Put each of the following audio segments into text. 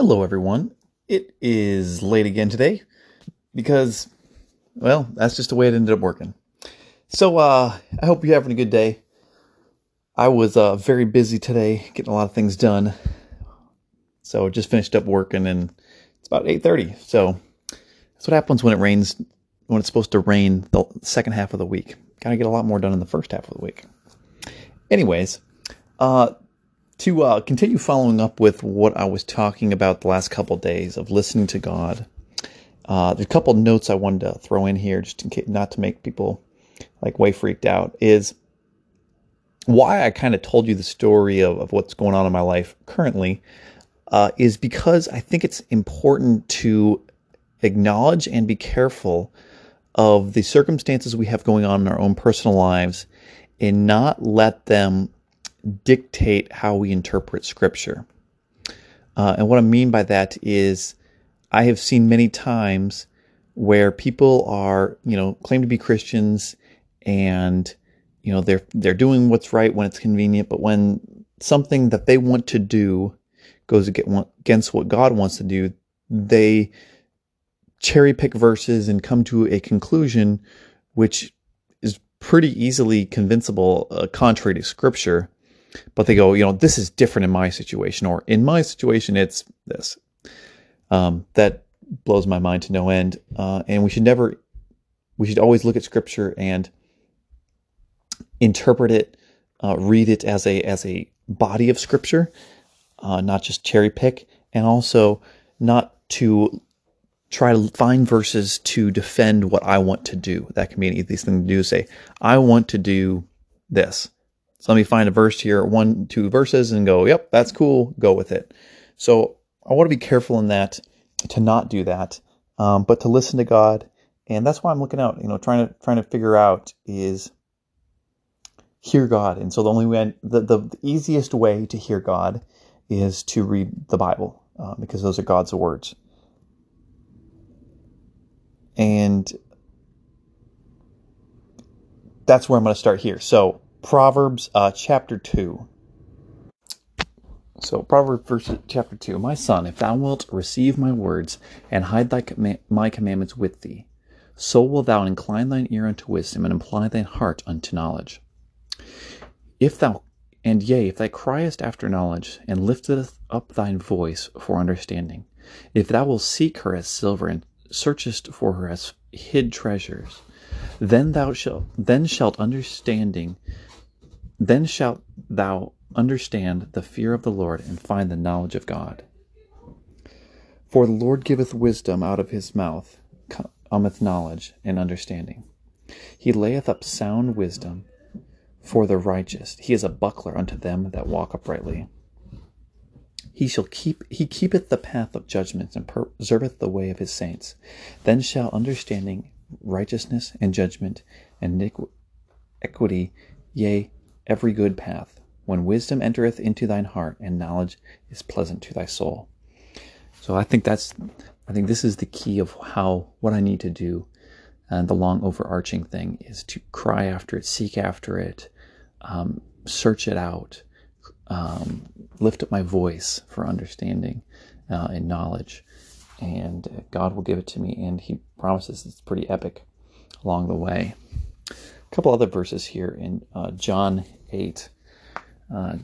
Hello, everyone. It is late again today because, well, that's just the way it ended up working. So, uh, I hope you're having a good day. I was uh, very busy today, getting a lot of things done. So, just finished up working, and it's about eight thirty. So, that's what happens when it rains. When it's supposed to rain the second half of the week, gotta get a lot more done in the first half of the week. Anyways, uh, to uh, continue following up with what I was talking about the last couple of days of listening to God, uh, there's a couple notes I wanted to throw in here, just in case, not to make people like way freaked out. Is why I kind of told you the story of, of what's going on in my life currently uh, is because I think it's important to acknowledge and be careful of the circumstances we have going on in our own personal lives and not let them dictate how we interpret Scripture. Uh, and what I mean by that is, I have seen many times where people are, you know, claim to be Christians, and you know they're they're doing what's right when it's convenient, but when something that they want to do goes against what God wants to do, they cherry pick verses and come to a conclusion which is pretty easily convincible, uh, contrary to Scripture but they go, you know, this is different in my situation, or in my situation, it's this. Um, that blows my mind to no end. Uh, and we should never, we should always look at Scripture and interpret it, uh, read it as a as a body of Scripture, uh, not just cherry pick, and also not to try to find verses to defend what I want to do. That can be an easy thing to do. Say, I want to do this. So let me find a verse here, one, two verses, and go, yep, that's cool, go with it. So I want to be careful in that, to not do that, um, but to listen to God. And that's why I'm looking out, you know, trying to trying to figure out is hear God. And so the only way, the, the, the easiest way to hear God is to read the Bible, uh, because those are God's words. And that's where I'm going to start here. So Proverbs uh, chapter 2. So, Proverbs verse, chapter 2 My son, if thou wilt receive my words and hide thy com- my commandments with thee, so wilt thou incline thine ear unto wisdom and incline thine heart unto knowledge. If thou, and yea, if thou criest after knowledge and lifteth up thine voice for understanding, if thou wilt seek her as silver and searchest for her as hid treasures, then thou shalt then shalt understanding then shalt thou understand the fear of the Lord and find the knowledge of God. For the Lord giveth wisdom out of his mouth, cometh knowledge and understanding. He layeth up sound wisdom for the righteous. He is a buckler unto them that walk uprightly. He shall keep he keepeth the path of judgment and preserveth the way of his saints. Then shall understanding, righteousness, and judgment, and equity, yea, every good path, when wisdom entereth into thine heart, and knowledge is pleasant to thy soul. So I think that's, I think this is the key of how, what I need to do. And the long overarching thing is to cry after it, seek after it, um, search it out, um, lift up my voice for understanding uh, and knowledge. And God will give it to me, and He promises it's pretty epic along the way. A couple other verses here in uh, John 8, uh,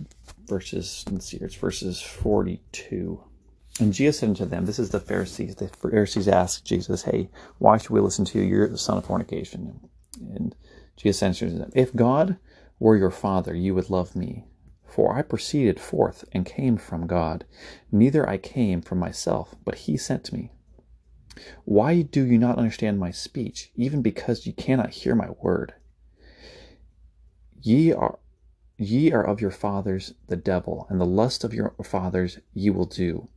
verses, let's see here, it's verses 42. And Jesus said unto them, This is the Pharisees. The Pharisees asked Jesus, Hey, why should we listen to you? You're the son of fornication. And Jesus answered them, If God were your father, you would love me. For I proceeded forth and came from God. Neither I came from myself, but he sent me. Why do you not understand my speech, even because you cannot hear my word? Ye are Ye are of your fathers the devil, and the lust of your fathers ye will do.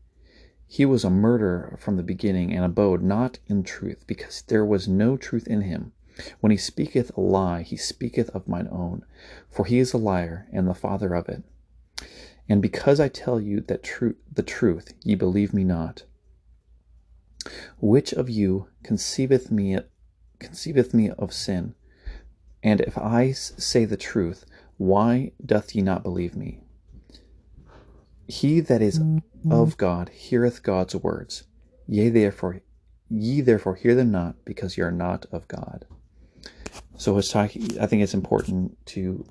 He was a murderer from the beginning, and abode not in truth, because there was no truth in him. When he speaketh a lie, he speaketh of mine own, for he is a liar, and the father of it. And because I tell you that the truth, ye believe me not. Which of you conceiveth me conceiveth me of sin? And if I say the truth, why doth ye not believe me? He that is of God heareth God's words. Yea, therefore, ye therefore hear them not, because ye are not of God. So it's talking. I think it's important to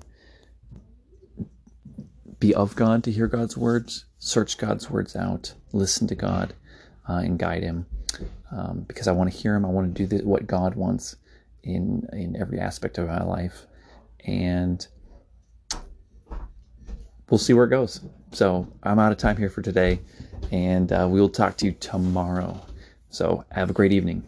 be of God to hear God's words, search God's words out, listen to God, uh, and guide Him. Um, because I want to hear Him. I want to do the, what God wants in in every aspect of my life, and we'll see where it goes. So I'm out of time here for today, and uh, we'll talk to you tomorrow. So have a great evening.